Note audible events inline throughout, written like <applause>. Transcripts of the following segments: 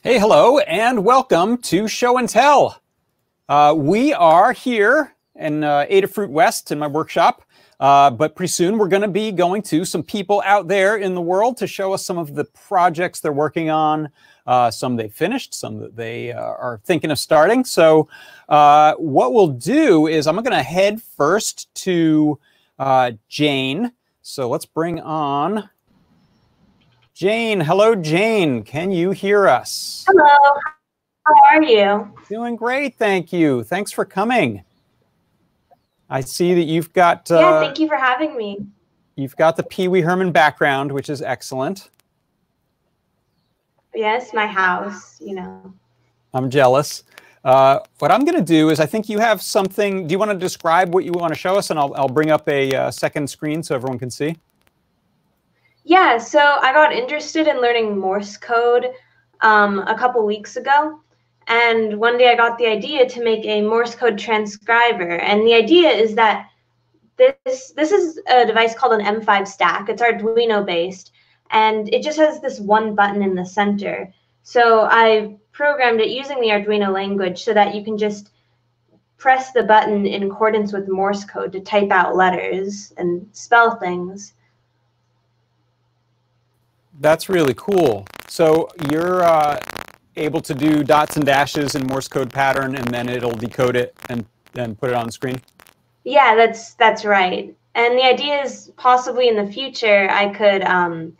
Hey, hello, and welcome to Show and Tell. Uh, we are here in uh, Adafruit West in my workshop, uh, but pretty soon we're going to be going to some people out there in the world to show us some of the projects they're working on, uh, some they finished, some that they uh, are thinking of starting. So, uh, what we'll do is I'm going to head first to Jane. So, let's bring on Jane. Hello, Jane. Can you hear us? Hello. How are you? Doing great, thank you. Thanks for coming. I see that you've got. Uh, yeah, thank you for having me. You've got the Pee Wee Herman background, which is excellent. Yes, my house, you know. I'm jealous. Uh, what I'm going to do is I think you have something. Do you want to describe what you want to show us? And I'll, I'll bring up a uh, second screen so everyone can see. Yeah, so I got interested in learning Morse code um, a couple weeks ago. And one day I got the idea to make a Morse code transcriber. And the idea is that this, this is a device called an M5 stack. It's Arduino based. And it just has this one button in the center. So I programmed it using the Arduino language so that you can just press the button in accordance with Morse code to type out letters and spell things. That's really cool. So you're uh, able to do dots and dashes in Morse code pattern, and then it'll decode it and then put it on screen. Yeah, that's that's right. And the idea is possibly in the future I could um,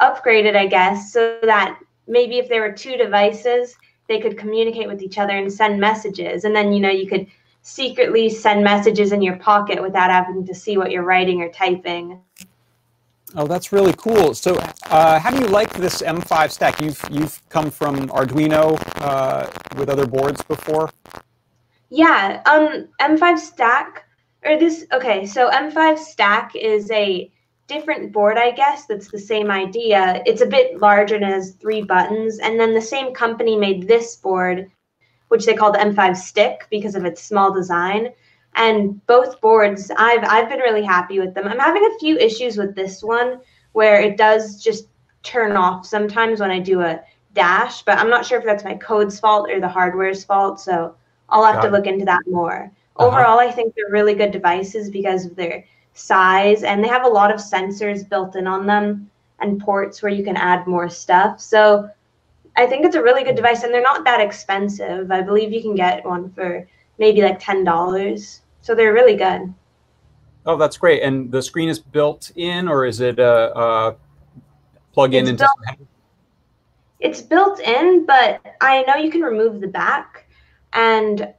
upgrade it, I guess, so that maybe if there were two devices, they could communicate with each other and send messages, and then you know you could secretly send messages in your pocket without having to see what you're writing or typing. Oh, that's really cool. So, uh, how do you like this M5 stack? You've you've come from Arduino uh, with other boards before. Yeah, um, M5 stack or this. Okay, so M5 stack is a different board, I guess. That's the same idea. It's a bit larger and has three buttons, and then the same company made this board, which they call the M5 stick because of its small design and both boards i've i've been really happy with them i'm having a few issues with this one where it does just turn off sometimes when i do a dash but i'm not sure if that's my code's fault or the hardware's fault so i'll have Got to look into that more uh-huh. overall i think they're really good devices because of their size and they have a lot of sensors built in on them and ports where you can add more stuff so i think it's a really good device and they're not that expensive i believe you can get one for maybe like ten dollars. So they're really good. Oh, that's great. And the screen is built in, or is it a, a plug in into? Built, it's built in, but I know you can remove the back, and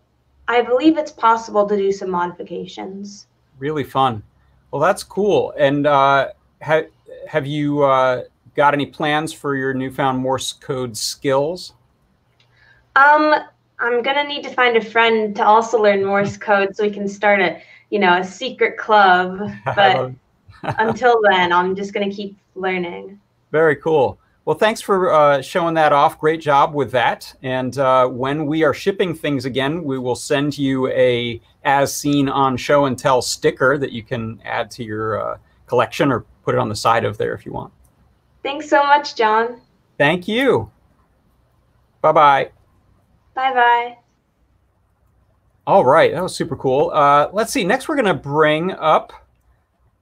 I believe it's possible to do some modifications. Really fun. Well, that's cool. And uh, ha- have you uh, got any plans for your newfound Morse code skills? Um, I'm gonna need to find a friend to also learn Morse code so we can start a you know a secret club. <laughs> But <laughs> until then, I'm just gonna keep learning. Very cool. Well, thanks for uh, showing that off. Great job with that. And uh, when we are shipping things again, we will send you a as seen on show and tell sticker that you can add to your uh, collection or put it on the side of there if you want. Thanks so much, John. Thank you. Bye bye. Bye bye. All right, that was super cool. Uh, let's see. Next, we're going to bring up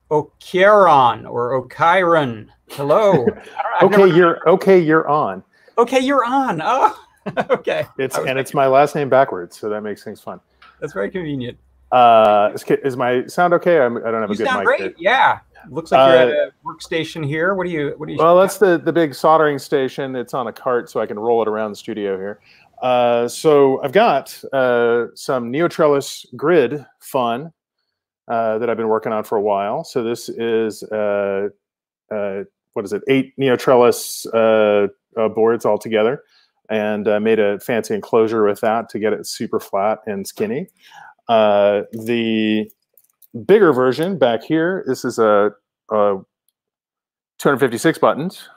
Okiron or Okiron. Hello. <laughs> okay, never... you're okay. You're on. Okay, you're on. Oh, <laughs> okay. It's and it's my last name backwards, so that makes things fun. That's very convenient. Uh, is, is my sound okay? I'm, I do not have you a good sound mic. Great. Here. Yeah. Looks like you're uh, at a workstation here. What do you? What do you? Well, that's the the big soldering station. It's on a cart, so I can roll it around the studio here. Uh, so I've got uh, some NeoTrellis grid fun uh, that I've been working on for a while. So this is uh, uh, what is it? Eight NeoTrellis boards all together, and I made a fancy enclosure with that to get it super flat and skinny. the bigger version back here. This is a, a 256 buttons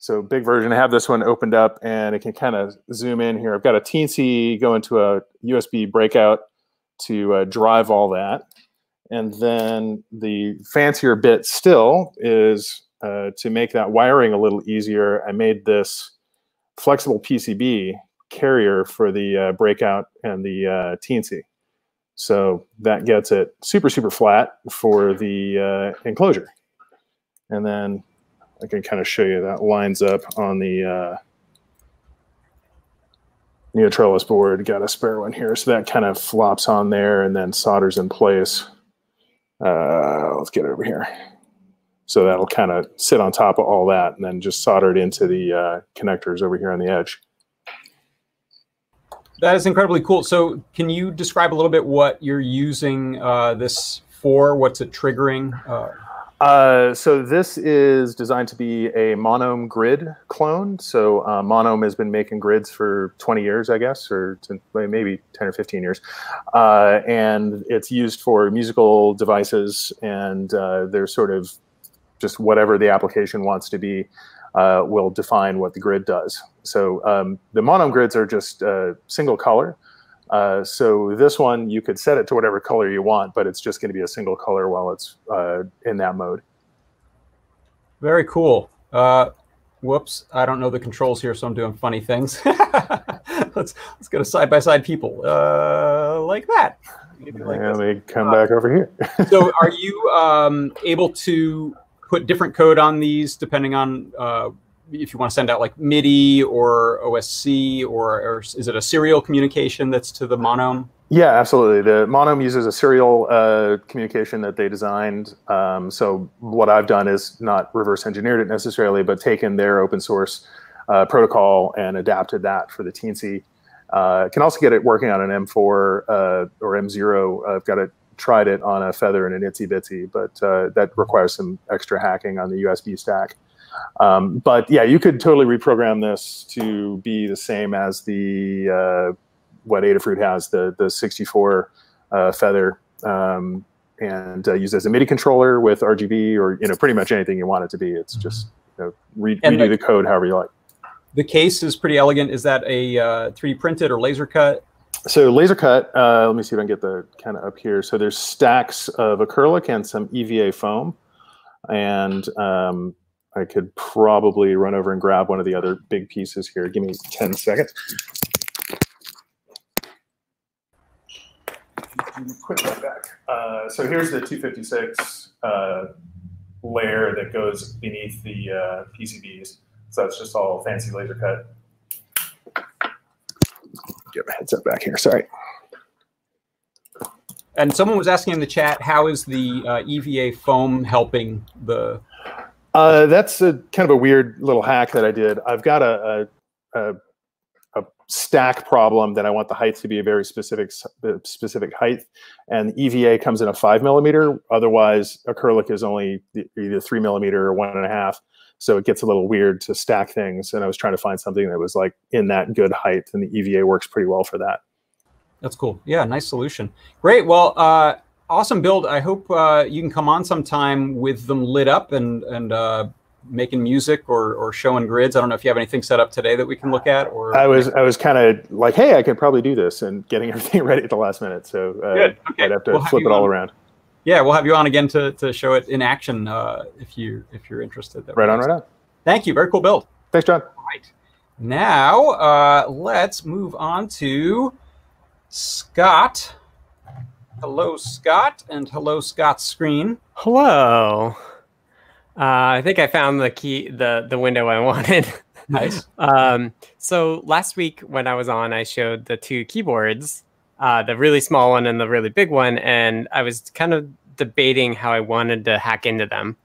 so big version, I have this one opened up and it can kind of zoom in here. I've got a teensy go into a USB breakout to uh, drive all that. And then the fancier bit still is uh, to make that wiring a little easier. I made this flexible PCB carrier for the uh, breakout and the uh. So that gets it super, super flat for the uh, enclosure. And then I can kind of show you that lines up on the uh, Neotrellis board. Got a spare one here. So that kind of flops on there and then solders in place. Uh, let's get it over here. So that'll kind of sit on top of all that and then just solder it into the uh, connectors over here on the edge. That is incredibly cool. So can you describe a little bit what you're using uh, this for? What's it triggering? Uh, uh, so this is designed to be a Monome grid clone. So uh, Monome has been making grids for 20 years, I guess, or maybe 10 or 15 years. Uh, and it's used for musical devices, and uh, they're sort of just whatever the application wants to be uh, will define what the grid does. So um, the Monome grids are just single color. Uh, so this one, you could set it to whatever color you want, but it's just going to be a single color while it's uh, in that mode. Very cool. Uh, whoops, I don't know the controls here, so I'm doing funny things. <laughs> let's let's go to side by side people uh, like that. Like yeah, let me come uh, back over here. <laughs> so, are you um, able to put different code on these depending on if you want to send out like MIDI or OSC, or, or, is it a serial communication that's to the Monome? Yeah, absolutely. The Monome uses a serial uh, communication that they designed. Um, so what I've done is not reverse engineered it necessarily, but taken their open source uh, protocol and adapted that for the Teensy. Uh, can also get it working on an M4 uh, or M0. I've got it tried it on a Feather and an Itsy Bitsy, but uh, that requires some extra hacking on the USB stack. Um, but yeah, you could totally reprogram this to be the same as the uh, what Adafruit has, the the 64 uh, feather, um, and uh, use as a MIDI controller with RGB or you know pretty much anything you want it to be. It's mm-hmm. just you know, re redo the, the, code however you like. The case is pretty elegant. Is that a 3D uh, printed or laser cut? So laser cut. Uh, let me see if I can get the kind of up here. So there's stacks of acrylic and some EVA foam, and um, I could probably run over and grab one of the other big pieces here. Give me 10 seconds. Quick back. Uh, so here's the 256 uh, layer that goes beneath the uh, PCBs. So that's just all fancy laser cut. Get my headset back here. Sorry. And someone was asking in the chat, how is the uh, EVA foam helping the uh, that's a kind of a weird little hack that I did. I've got a, a, a, a stack problem that I want the height to be a very specific specific height, and EVA comes in a five millimeter. Otherwise, acrylic is only either three millimeter or one and a half. So it gets a little weird to stack things. And I was trying to find something that was like in that good height, and the EVA works pretty well for that. That's cool. Yeah, nice solution. Great. Well, uh, awesome build. I hope uh, you can come on sometime with them lit up and and uh, making music or or showing grids. I don't know if you have anything set up today that we can look at. Or I was I was kind of like, hey, I could probably do this, and getting <laughs> everything ready at the last minute. So uh, Good. Okay. I'd have to we'll flip have it all on. around. Yeah, we'll have you on again to to show it in action uh, if you if you're interested. Right on, right on. Thank you. Very cool build. Thanks, John. All right. Now uh, let's move on to Scott. Hello, Scott, and hello, Scott's screen. Hello. Uh, I think I found the key, the the window I <laughs> wanted. Nice. um, so last week when I was on, I showed the two keyboards, uh, the really small one and the really big one, and I was kind of debating how I wanted to hack into them.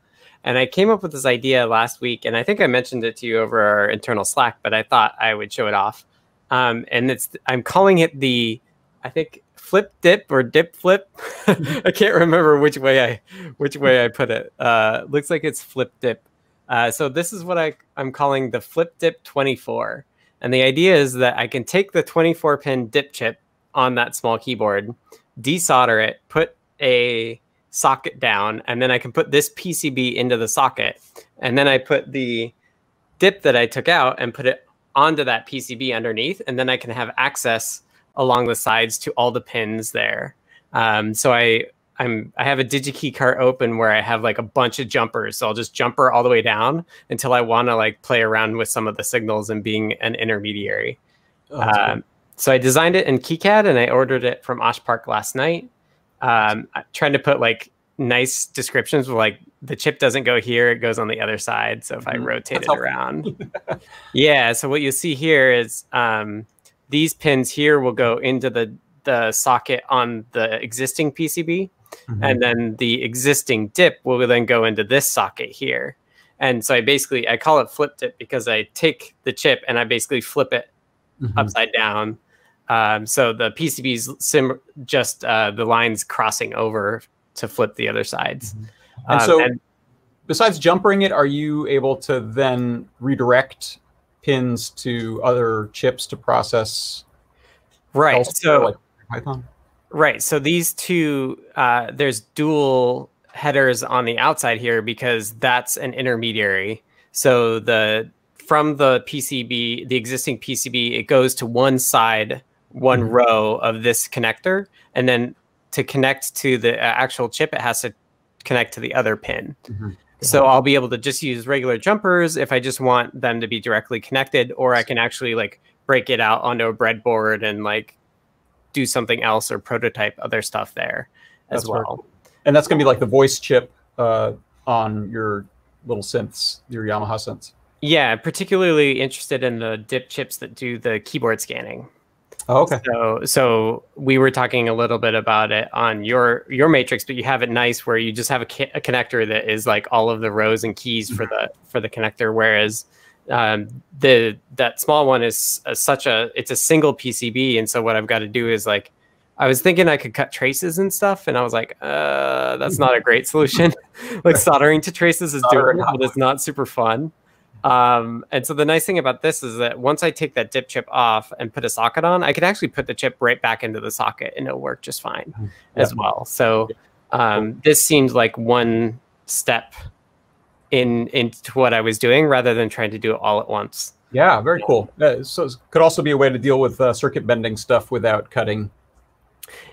And I came up with this idea last week, and I think I mentioned it to you over our internal Slack, but I thought I would show it off. Um, and it's I'm calling it the I think flip dip or dip flip. <laughs> I can't remember which way I which way I put it. Uh, looks like it's flip dip. Uh, so this is what I I'm calling the flip dip 24. And the idea is that I can take the 24 pin dip chip on that small keyboard, desolder it, put a socket down, and then I can put this PCB into the socket. And then I put the dip that I took out and put it onto that PCB underneath. And then I can have access along the sides to all the pins there. Um, so I I'm I have a DigiKey cart open where I have like a bunch of jumpers. So I'll just jumper all the way down until I want to like play around with some of the signals and being an intermediary. Oh, Um, so I designed it in KiCad and I ordered it from Osh Park last night. Um, trying to put like nice descriptions with like the chip doesn't go here, it goes on the other side. So if I Mhm. rotate That's it helpful. around, <laughs> yeah. So what you see here is um, these pins here will go into the the socket on the existing PCB, Mhm. and then the existing dip will then go into this socket here. And so I basically I call it flip dip because I take the chip and I basically flip it Mhm. upside down. Um, so the PCB's sim just uh, the lines crossing over to flip the other sides. And Um, so- Besides jumpering it, are you able to then redirect pins to other chips to process? right, so like Python. right, so these two uh, there's dual headers on the outside here because that's an intermediary. So the from the PCB, the existing PCB, it goes to one side, one Mhm. row of this connector, and then to connect to the uh, actual chip, it has to connect to the other pin. Mhm. So I'll be able to just use regular jumpers if I just want them to be directly connected, or I can actually like break it out onto a breadboard and like do something else or prototype other stuff there as That's well. And that's going to be like the voice chip uh, on your little synths, your Yamaha synths. Yeah, particularly interested in the dip chips that do the keyboard scanning. Oh, okay. So so we were talking a little bit about it on your your matrix, but you have it nice where you just have a, a connector that is like all of the rows and keys for the for the connector, whereas um, the that small one is uh, such a it's a single PCB, and so what I've got to do is like I was thinking I could cut traces and stuff, and I was like, uh, that's not a great solution. <laughs> like soldering to traces is doable, but it's not super fun. Um, and so the nice thing about this is that once I take that dip chip off and put a socket on, I can actually put the chip right back into the socket and it'll work just fine as well. So um, this seemed like one step in into what I was doing rather than trying to do it all at once. Yeah, very cool. Uh, so it could also be a way to deal with uh, circuit bending stuff without cutting.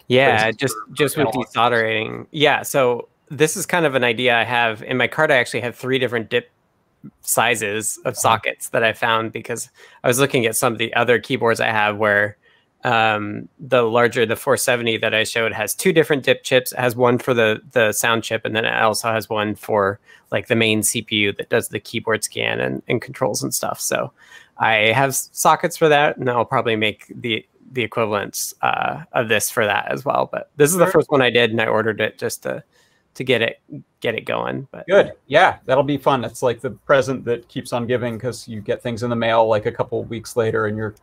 Yeah, just just with desoldering. Yeah, so this is kind of an idea I have in my card. I actually have three different dip sizes of sockets that I found because I was looking at some of the other keyboards I have where um, the larger, the 470 that I showed has two different dip chips. It has one for the the sound chip, and then it also has one for like the main CPU that does the keyboard scan and, and controls and stuff. So I have sockets for that, and I'll probably make the the equivalents uh, of this for that as well. But this is the first one I did, and I ordered it just to to get it get it going. But Good. Yeah, that'll be fun. It's like the present that keeps on giving because you get things in the mail like a couple weeks later and you're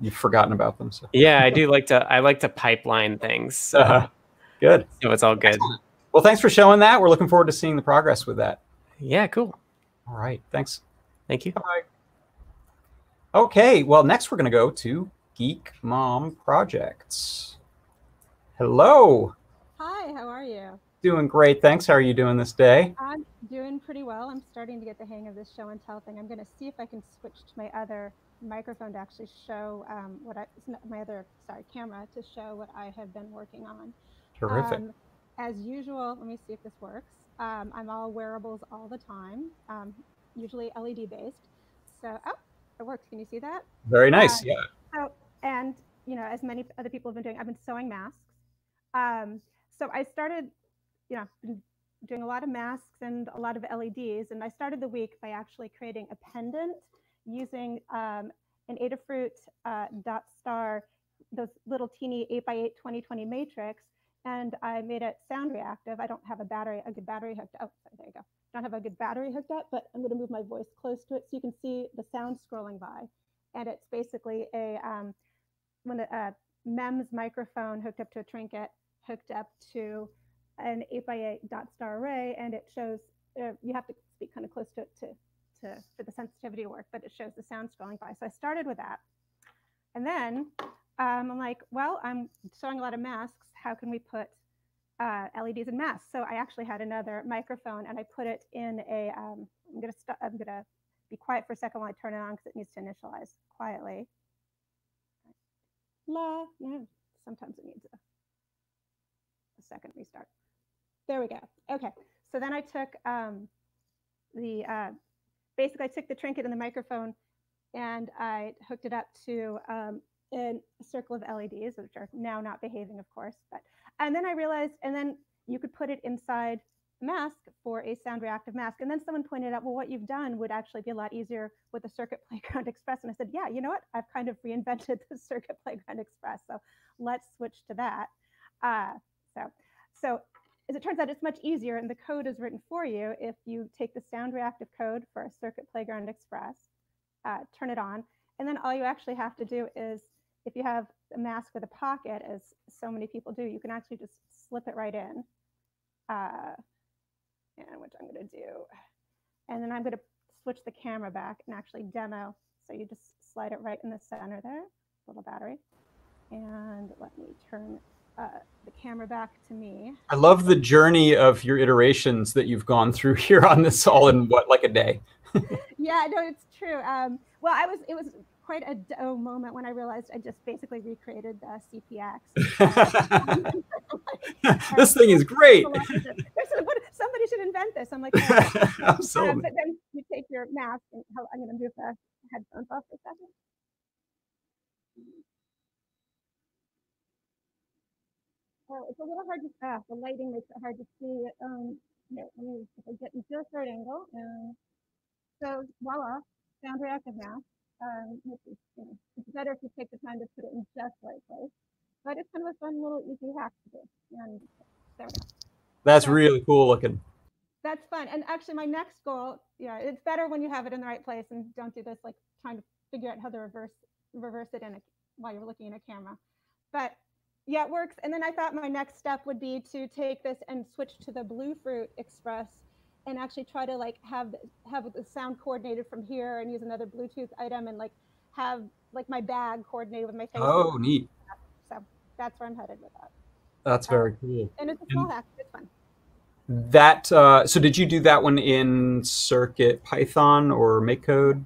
you've forgotten about them. So yeah, I do like to I like to pipeline things, so, Uh-huh. good. so it's all good. Well, thanks for showing that. We're looking forward to seeing the progress with that. Yeah, cool. All right. Thanks. Thank you. Bye. Okay. Well, next we're going to go to Geek Mom Projects. Hello. Hi, how are you? Doing great. Thanks. How are you doing this day? I'm doing pretty well. I'm starting to get the hang of this show and tell thing. I'm going to see if I can switch to my other microphone to actually show um, what I, my other, sorry, camera to show what I have been working on. Terrific. Um, as usual, let me see if this works. Um, I'm all wearables all the time, um, usually LED based. So, oh, it works. Can you see that? Very nice. uh, Yeah. So, and you know, as many other people have been doing, I've been sewing masks. Um, so I started, you know, been doing a lot of masks and a lot of LEDs, and I started the week by actually creating a pendant using um, an Adafruit uh, dot star, those little teeny 8x8 2020 matrix, and I made it sound reactive. I don't have a battery, a good battery hooked up. Oh, there you go. Don't have a good battery hooked up, but I'm going to move my voice close to it so you can see the sound scrolling by and it's basically a um, when a, a MEMS microphone hooked up to a trinket, hooked up to an 8 by 8 dot star array, and it shows. Uh, you have to speak kind of close to it to, to for the sensitivity to work, but it shows the sound scrolling by. So I started with that, and then um, I'm like, well, I'm showing a lot of masks. How can we put uh, LEDs in masks? So I actually had another microphone, and I put it in a. Um, I'm gonna st- I'm gonna be quiet for a second while I turn it on because it needs to initialize quietly. La, yeah, sometimes it needs a, a second restart. There we go. Okay. So then I took um, the, uh, basically I took the trinket and the microphone and I hooked it up to um, a circle of LEDs, which are now not behaving, of course. But and then I realized, and then you could put it inside a mask for a sound reactive mask. And then someone pointed out, well, what you've done would actually be a lot easier with the Circuit <laughs> Playground Express. And I said, yeah, you know what? I've kind of reinvented <laughs> the Circuit Playground Express. So let's switch to that. Uh, so, so as it turns out, it's much easier, and the code is written for you if you take the sound reactive code for a Circuit Playground Express, uh, turn it on, and then all you actually have to do is if you have a mask with a pocket, as so many people do, you can actually just slip it right in, uh, and which I'm going to do. And then I'm going to switch the camera back and actually demo. So you just slide it right in the center there, little battery. And let me turn uh, the camera back to me. I love the journey of your iterations that you've gone through <laughs> here on this all in what, like a day? <laughs> yeah, no, it's true. Um, well, I was, it was quite a oh moment when I realized I just basically recreated the CPX. <laughs> this thing is great. Somebody should invent this. I'm like, oh. Absolutely. Uh, but then you take your mask and I'm going to move the headphones off for a second. Oh, it's a little hard to, ah, the lighting makes it hard to see. Um, here, let me if I get into a third angle. And so voila, sound reactive mask um, which you know, it's better if you take the time to put it in just the right place. But it's kind of a fun little easy hack to do. And there we go. That's so, really cool looking. That's fun. And actually, my next goal, yeah, it's better when you have it in the right place and don't do this like trying to figure out how to reverse reverse it in a, while you're looking in a camera. But yeah, it works. And then I thought my next step would be to take this and switch to the Bluefruit Express and actually try to like have have the sound coordinated from here and use another Bluetooth item and like have like my bag coordinated with my face. Oh, neat. So that's where I'm headed with that. That's um, very cool. And it's a small and hack. It's fun. That uh, so did you do that one in Circuit Python or MakeCode?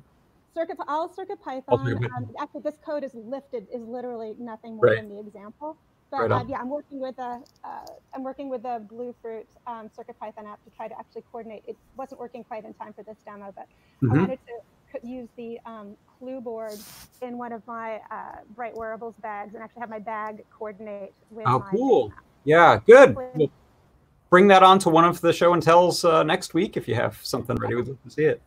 Circuit all Circuit Python. Um, actually, this code is lifted is literally nothing more right. than the example. But right uh, yeah, I'm working with a uh, I'm working with a Bluefruit um, Circuit Python app to try to actually coordinate. It wasn't working quite in time for this demo, but mm-hmm. I wanted to use the um, clue board in one of my uh, bright wearables bags and actually have my bag coordinate with. Oh, cool! Yeah, good. We'll bring that on to one of the show and tells uh, next week if you have something ready. We'd love to see it.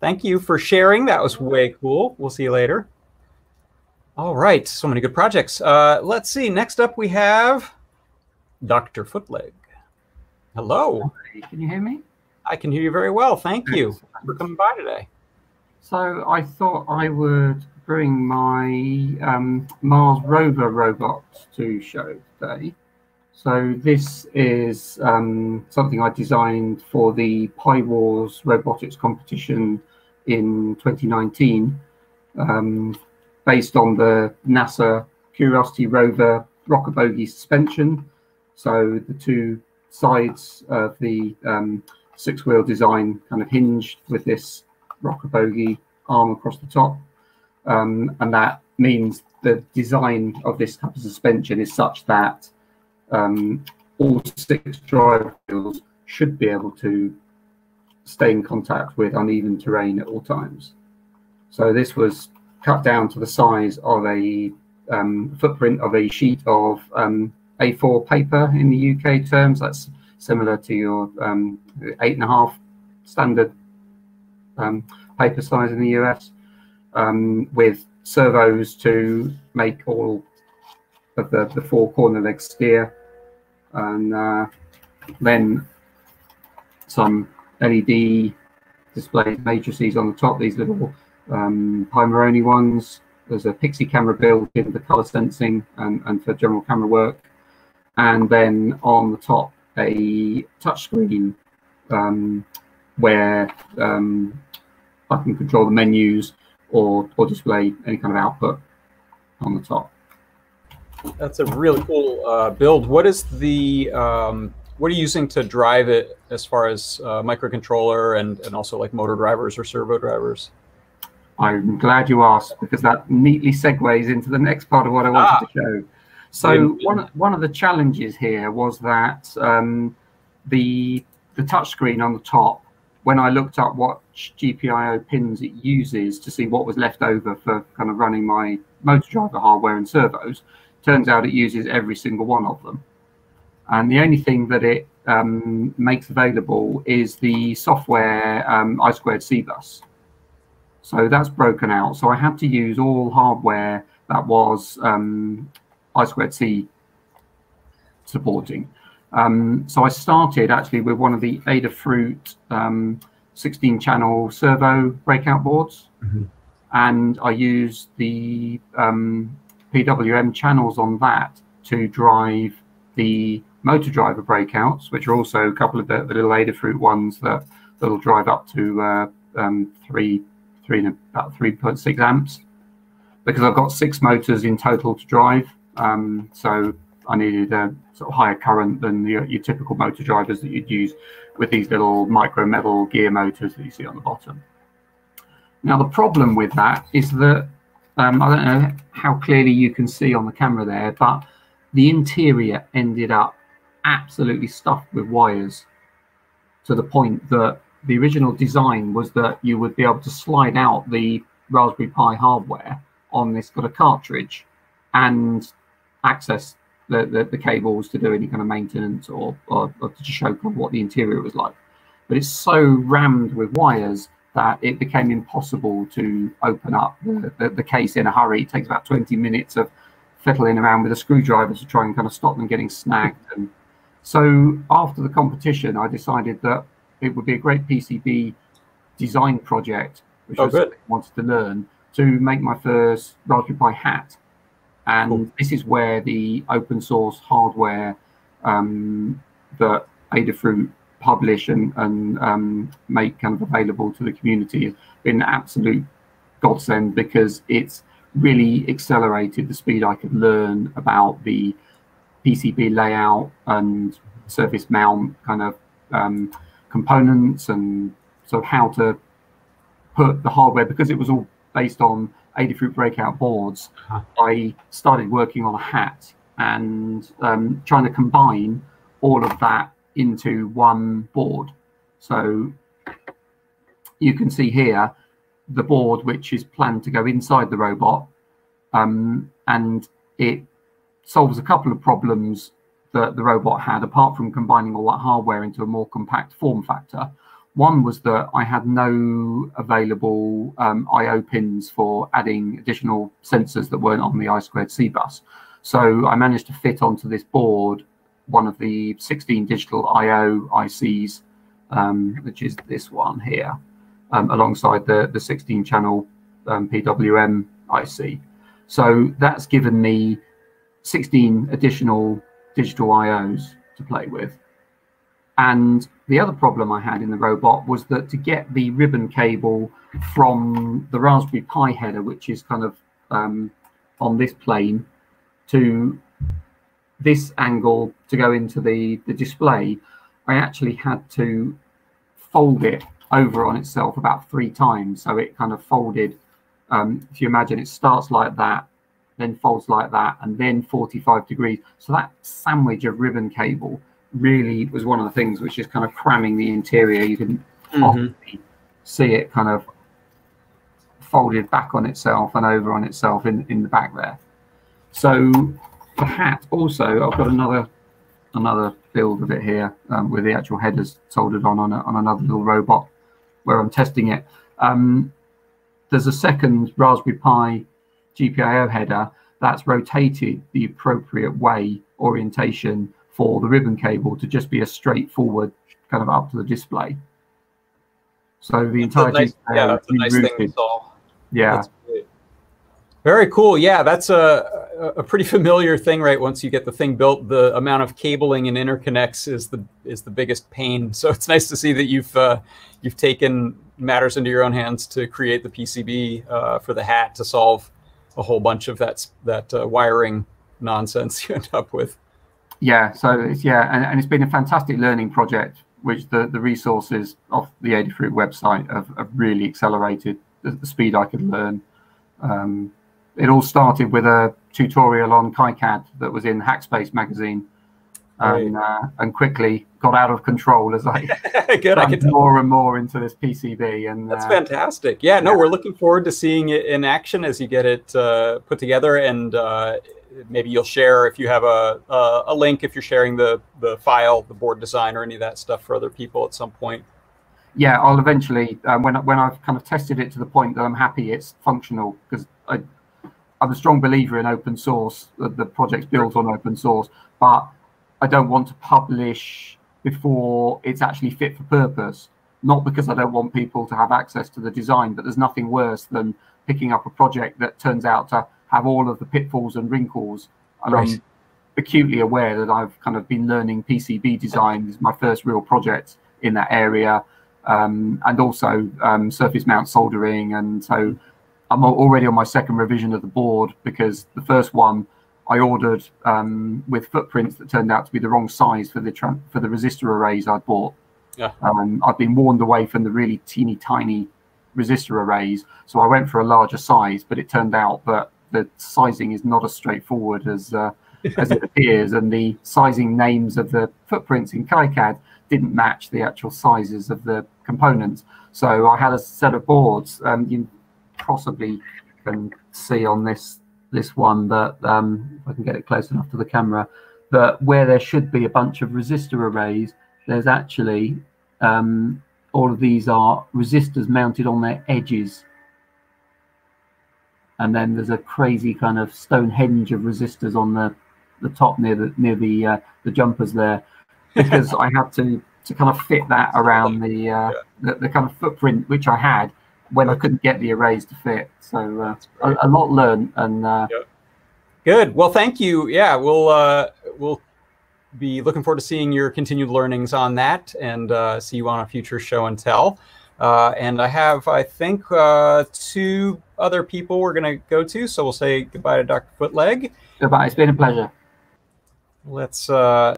Thank you for sharing. That was way cool. We'll see you later. All right, so many good projects. Uh, let's see. Next up, we have Dr. Footleg. Hello. Can you hear me? I can hear you very well. Thank you for coming by today. So I thought I would bring my um, Mars rover robot to show today. So this is um, something I designed for the Pi Wars robotics competition in 2019. Um, based on the NASA Curiosity rover rocker bogie suspension. So the two sides of the um, six wheel design kind of hinged with this rocker bogie arm across the top. Um, and that means the design of this type of suspension is such that um, all six drive wheels should be able to stay in contact with uneven terrain at all times. So this was cut down to the size of a um, footprint of a sheet of um, A4 paper in the UK terms. That's similar to your um, eight and a half standard um, paper size in the US, um, with servos to make all of the, the four corner legs steer, and uh, then some LED display matrices on the top. These little um, Pimoroni ones. There's a Pixy camera built in for color sensing and, and for general camera work. And then on the top, a touchscreen um, where um, I can control the menus or, or display any kind of output on the top. That's a really cool uh, build. What is the um, what are you using to drive it as far as uh, microcontroller and, and also like motor drivers or servo drivers? I'm glad you asked because that neatly segues into the next part of what I wanted ah. to show. So one one of the challenges here was that um, the the touchscreen on the top, when I looked up what GPIO pins it uses to see what was left over for kind of running my motor driver hardware and servos, turns out it uses every single one of them. And the only thing that it um, makes available is the software um, I squared C bus. So that's broken out. So I had to use all hardware that was um, I squared C supporting. Um, so I started actually with one of the Adafruit um, 16 channel servo breakout boards. Mm -hmm. And I used the um, PWM channels on that to drive the motor driver breakouts, which are also a couple of the, the little Adafruit ones that that'll drive up to uh, um, three, three and about 3.6 amps. Because I've got six motors in total to drive, um, so I needed a sort of higher current than your, your typical motor drivers that you'd use with these little micro metal gear motors that you see on the bottom. Now, the problem with that is that um, I don't know how clearly you can see on the camera there, but the interior ended up absolutely stuffed with wires to the point that the original design was that you would be able to slide out the Raspberry Pi hardware on this kind of cartridge and access the, the, the, cables to do any kind of maintenance or, or, or to show what the interior was like. But it's so rammed with wires that it became impossible to open up the, the, the, case in a hurry. It takes about 20 minutes of fiddling around with a screwdriver to try and kind of stop them getting snagged. And so after the competition, I decided that it would be a great PCB design project, which oh, was I wanted to learn, to make my first Raspberry Pi hat. And cool. this is where the open source hardware um, that Adafruit publish and, and um, make kind of available to the community has been an absolute godsend because it's really accelerated the speed I could learn about the PCB layout and surface mount kind of um, components and sort of how to put the hardware because it was all based on Adafruit breakout boards, huh. I started working on a hat and um, trying to combine all of that into one board. So you can see here the board which is planned to go inside the robot um, and it solves a couple of problems that the robot had apart from combining all that hardware into a more compact form factor one was that I had no available um, I/O pins for adding additional sensors that weren't on the I squared C bus. So I managed to fit onto this board one of the 16 digital I/O ICs, um, which is this one here, um, alongside the the 16 channel um, PWM IC. So that's given me 16 additional digital I/Os to play with. And the other problem I had in the robot was that to get the ribbon cable from the Raspberry Pi header, which is kind of um, on this plane, to this angle to go into the, the display, I actually had to fold it over on itself about three times. So it kind of folded, um, if you imagine it starts like that, then folds like that, and then 45 degrees. So that sandwich of ribbon cable really was one of the things which is kind of cramming the interior. You can mm-hmm. see it kind of folded back on itself and over on itself in, in the back there. So the hat also, I've got another another build of it here um, with the actual headers soldered on on, a, on another little robot where I'm testing it. Um, there's a second Raspberry Pi GPIO header that's rotated the appropriate way orientation for the ribbon cable to just be a straightforward kind of up to the display. So the that's entire nice, yeah, that's a nice thing. Yeah. Very cool. Yeah, that's a, a pretty familiar thing, right? Once you get the thing built, the amount of cabling and interconnects is the is the biggest pain. <laughs> So it's nice to see that you've uh, you've taken matters into your own hands to create the PCB uh, for the hat to solve a whole bunch of that that uh, wiring nonsense <laughs> you end up with yeah, so it's yeah, and, and it's been a fantastic learning project, which the, the resources of the Adafruit website have, have really accelerated the, the, speed I could learn. Um, it all started with a tutorial on KiCad that was in Hackspace magazine, and uh, and quickly got out of control as I <laughs> Good, I more and more into this PCB. And That's uh, fantastic. Yeah, no, yeah. we're looking forward to seeing it in action as you get it uh, put together, and uh, maybe you'll share if you have a, a a link if you're sharing the the file, the board design, or any of that stuff for other people at some point. yeah, I'll eventually um, when when I've kind of tested it to the point that I'm happy it's functional because I I'm a strong believer in open source. The, the project's built on open source, but I don't want to publish before it's actually fit for purpose. Not because I don't want people to have access to the design, but there's nothing worse than picking up a project that turns out to have all of the pitfalls and wrinkles. And Right. I'm acutely aware that I've kind of been learning PCB design. Is my first real project in that area, um, and also um, surface mount soldering. And so I'm already on my second revision of the board because the first one I ordered um, with footprints that turned out to be the wrong size for the for the resistor arrays I bought. Yeah. Um, I've been warned away from the really teeny tiny resistor arrays, so I went for a larger size. But it turned out that the sizing is not as straightforward as uh, <laughs> as it appears, and the sizing names of the footprints in KiCad didn't match the actual sizes of the components. So I had a set of boards. Um, you possibly can see on this this one that um, if I can get it close enough to the camera, that where there should be a bunch of resistor arrays, there's actually um, all of these are resistors mounted on their edges. And then there's a crazy kind of Stonehenge of resistors on the, the top near the near the uh, the jumpers there, <laughs> because I had to to kind of fit that around the, uh, the the kind of footprint which I had when I couldn't get the arrays to fit. So uh, a, a lot learned, and uh, Good. Well, thank you. Yeah, we'll uh, we'll be looking forward to seeing your continued learnings on that, and uh, see you on a future show and tell. Uh, and I have, I think, uh, two other people we're going to go to. So we'll say goodbye to Dr. Footleg. goodbye. It's been a pleasure. Let's uh,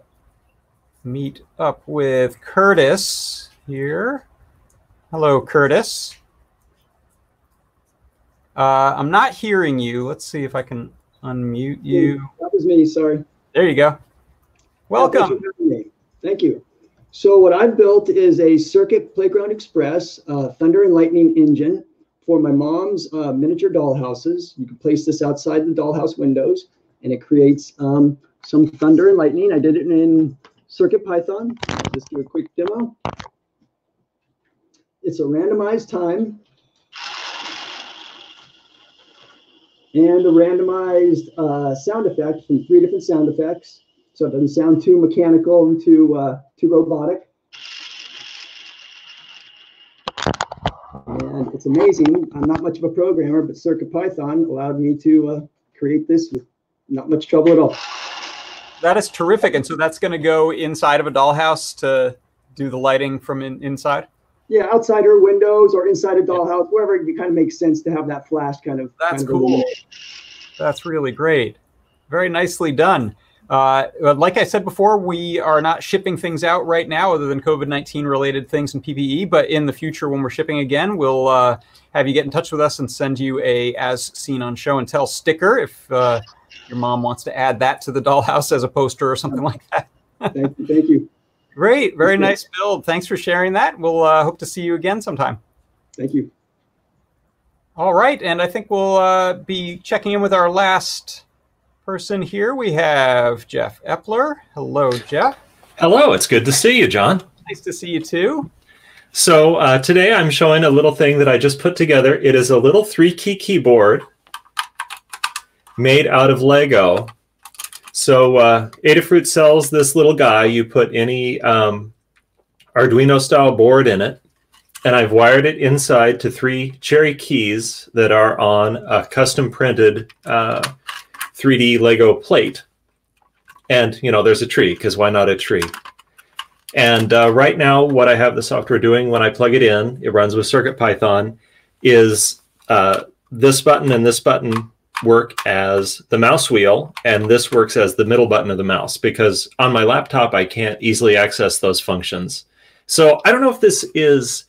meet up with Curtis here. Hello, Curtis. Uh, I'm not hearing you. Let's see if I can unmute you. That was me, sorry. There you go. Welcome. thanks for having. Thank you. So what I've built is a Circuit Playground Express uh, Thunder and Lightning engine for my mom's uh, miniature dollhouses. You can place this outside the dollhouse windows, and it creates um, some thunder and lightning. I did it in Circuit Python. Just do a quick demo. It's a randomized time and a randomized uh, sound effect from three different sound effects. So it doesn't sound too mechanical and too uh, too robotic. And it's amazing. I'm not much of a programmer, but CircuitPython allowed me to uh, create this with not much trouble at all. That is terrific. And so that's going to go inside of a dollhouse to do the lighting from in, inside. Yeah, outside her windows or inside a dollhouse, wherever it kind of makes sense to have that flash kind of. That's kind of cool. That's really great. Very nicely done. Uh, like I said before, we are not shipping things out right now other than COVID 19 related things and PPE. But in the future, when we're shipping again, we'll uh, have you get in touch with us and send you a as seen on show and tell sticker if uh, your mom wants to add that to the dollhouse as a poster or something like that. Thank you. Thank you. Great. Very Okay. nice build. Thanks for sharing that. We'll uh, hope to see you again sometime. Thank you. All right, and I think we'll uh, be checking in with our last person here. We have Jeff Epler. Hello, Jeff. Hello, it's good to see you, John. Nice to see you too. So uh, today I'm showing a little thing that I just put together. It is a little three-key keyboard made out of Lego. So uh, Adafruit sells this little guy. You put any um, Arduino-style board in it, and I've wired it inside to three cherry keys that are on a custom-printed uh, 3D Lego plate. And you know, there's a tree because why not a tree? And uh, right now, what I have the software doing when I plug it in, it runs with CircuitPython, is uh, this button and this button work as the mouse wheel, and this works as the middle button of the mouse because on my laptop, I can't easily access those functions. So I don't know if this is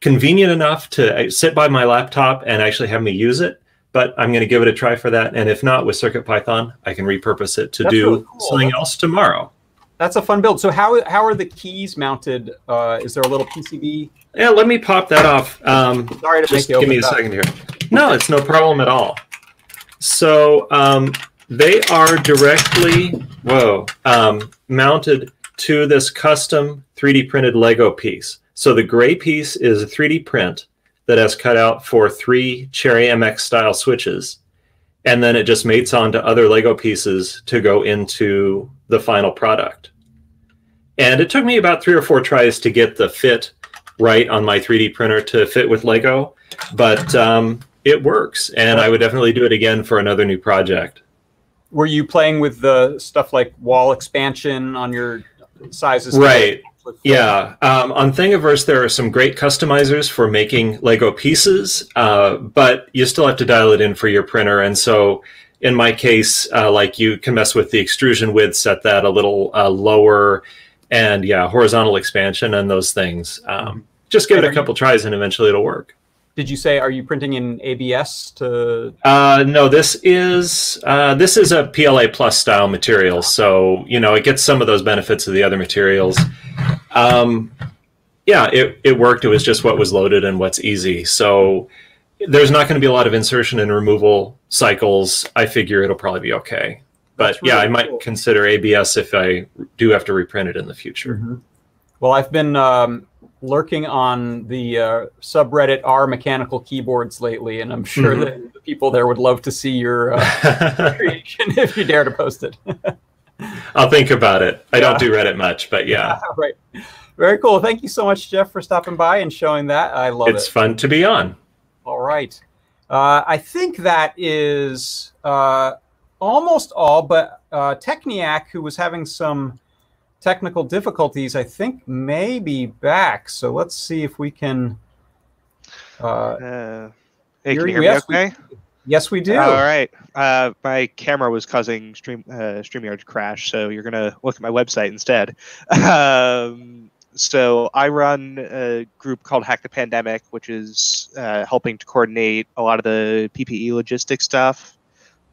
convenient enough to uh, sit by my laptop and actually have me use it, but I'm going to give it a try for that. And if not, with CircuitPython, I can repurpose it to That's do really cool. something else tomorrow. That's a fun build. So how how are the keys mounted? Uh, is there a little PCB? Yeah, let me pop that off. Um, Sorry to just make you give me a up. second here. No, it's no problem at all. So um, they are directly whoa um, mounted to this custom 3D printed Lego piece. So the gray piece is a 3D print that has cut out for three Cherry MX style switches, and then it just mates onto other Lego pieces to go into the final product. And it took me about three or four tries to get the fit right on my 3D printer to fit with Lego, but um, it works, and I would definitely do it again for another new project. Were you playing with the stuff like wall expansion on your sizes? Right. Yeah, um, on Thingiverse there are some great customizers for making Lego pieces, uh, but you still have to dial it in for your printer. And so, in my case, uh, like you can mess with the extrusion width, set that a little uh, lower, and yeah, horizontal expansion and those things. Um, just give it a couple tries, and eventually it'll work. Did you say are you printing in ABS to? Uh, no, this is uh, this is a PLA plus style material, so you know it gets some of those benefits of the other materials. Um, yeah, it, it worked. It was just what was loaded and what's easy. So there's not going to be a lot of insertion and removal cycles. I figure it'll probably be okay. But That's yeah, I might cool. consider ABS if I do have to reprint it in the future. Well, I've been um, lurking on the uh, subreddit R mechanical keyboards lately, and I'm sure Mhm. that the people there would love to see your uh, <laughs> creation if you dare to post it. <laughs> I'll think about it. I Yeah. don't do Reddit much, but yeah, <laughs> right. Very cool. Thank you so much, Jeff, for stopping by and showing that. I love it's it. It's fun to be on. All right. Uh, I think that is uh, almost all, but uh, Techniac, who was having some technical difficulties, I think may be back. So let's see if we can. Uh, Uh, hey, can you hear yes, we- me okay? yes, we do. All right. Uh, my camera was causing stream uh, StreamYard to crash, so you're gonna look at my website instead. <laughs> um, so I run a group called Hack the Pandemic, which is uh, helping to coordinate a lot of the PPE logistics stuff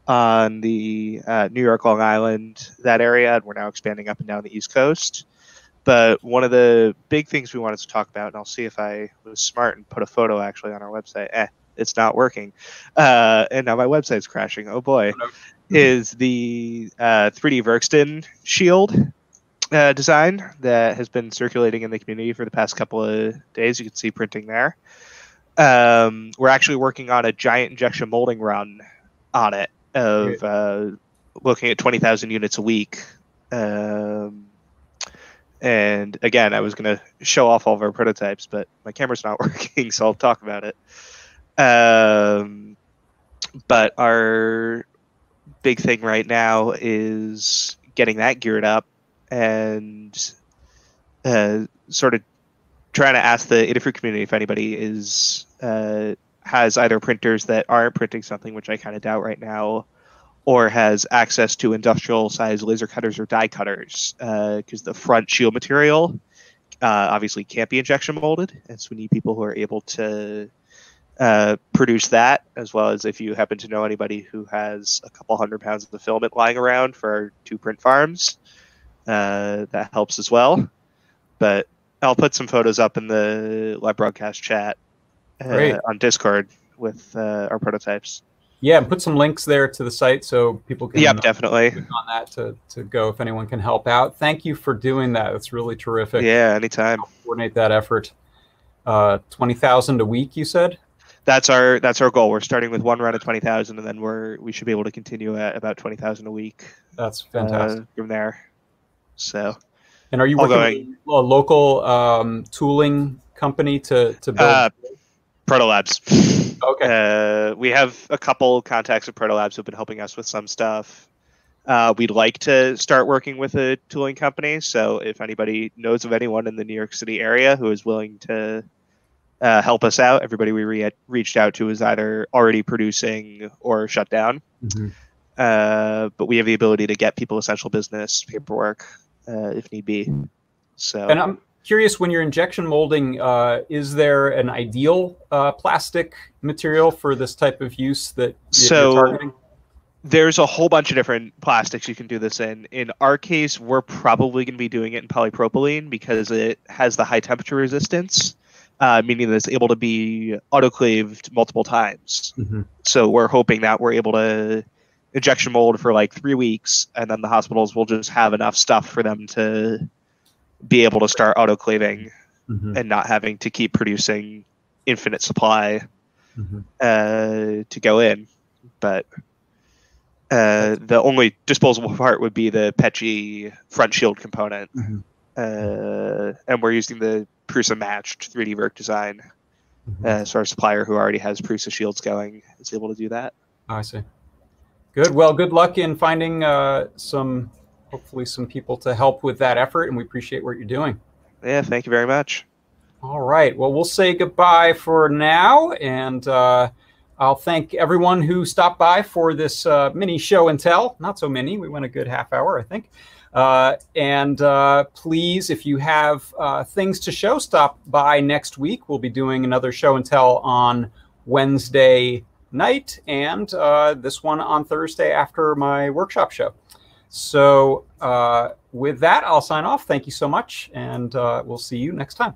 on the uh, New York, Long Island, that area, and we're now expanding up and down the East Coast. But one of the big things we wanted to talk about, and I'll see if I was smart and put a photo actually on our website. Eh, it's not working. Uh, and now my website's crashing. Oh boy. Is the uh, 3DVerkstan shield uh, design that has been circulating in the community for the past couple of days. You can see printing there. Um, we're actually working on a giant injection molding run on it of uh, looking at 20,000 units a week. Um, and again, I was going to show off all of our prototypes, but my camera's not <laughs> working, so I'll talk about it. Um, but our big thing right now is getting that geared up and uh, sort of trying to ask the Adafruit community if anybody is uh, has either printers that aren't printing something, which I kind of doubt right now, or has access to industrial size laser cutters or die cutters, because the front shield material uh, obviously can't be injection molded, and so we need people who are able to uh, produce that, as well as if you happen to know anybody who has a couple hundred pounds of the filament lying around for our two print farms, uh, that helps as well. But I'll put some photos up in the live broadcast chat uh, on Discord with uh, our prototypes. Yeah, and put some links there to the site so people can Yep, definitely. click on that to, to go if anyone can help out. Thank you for doing that. That's really terrific. Yeah, anytime. Coordinate that effort. Uh, twenty thousand a week, you said. That's our that's our goal. We're starting with one round of twenty thousand, and then we're we should be able to continue at about twenty thousand a week. That's uh, fantastic. from there. So And are you working with a local um, tooling company to to build? Protolabs. okay. Uh, we have a couple contacts at Protolabs who've been helping us with some stuff. Uh, we'd like to start working with a tooling company. So if anybody knows of anyone in the New York City area who is willing to uh, help us out, everybody we re- reached out to is either already producing or shut down. Mhm. Uh, but we have the ability to get people essential business paperwork uh, if need be. So And I'm curious, when you're injection molding, uh, is there an ideal uh, plastic material for this type of use that So- you're targeting? there's a whole bunch of different plastics you can do this in. In our case, we're probably going to be doing it in polypropylene because it has the high temperature resistance, uh, meaning that it's able to be autoclaved multiple times. Mm-hmm. So we're hoping that we're able to injection mold for like three weeks, and then the hospitals will just have enough stuff for them to be able to start autoclaving Mhm. and not having to keep producing infinite supply Mhm. uh, to go in. But uh, the only disposable <laughs> part would be the PETG front shield component. Mhm. Uh, and we're using the Prusa matched 3D Verk design. Mhm. Uh, so our supplier who already has Prusa shields going is able to do that. I see. Good. Well, good luck in finding uh, some, hopefully, some people to help with that effort, and we appreciate what you're doing. Yeah, thank you very much. All right. Well, we'll say goodbye for now, and uh, I'll thank everyone who stopped by for this uh, mini show and tell. Not so many. We went a good half hour, I think. Uh, and uh, please, if you have uh, things to show, stop by next week. We'll be doing another show and tell on Wednesday night, and uh, this one on Thursday after my workshop show. So, uh, with that, I'll sign off. Thank you so much, and uh, we'll see you next time.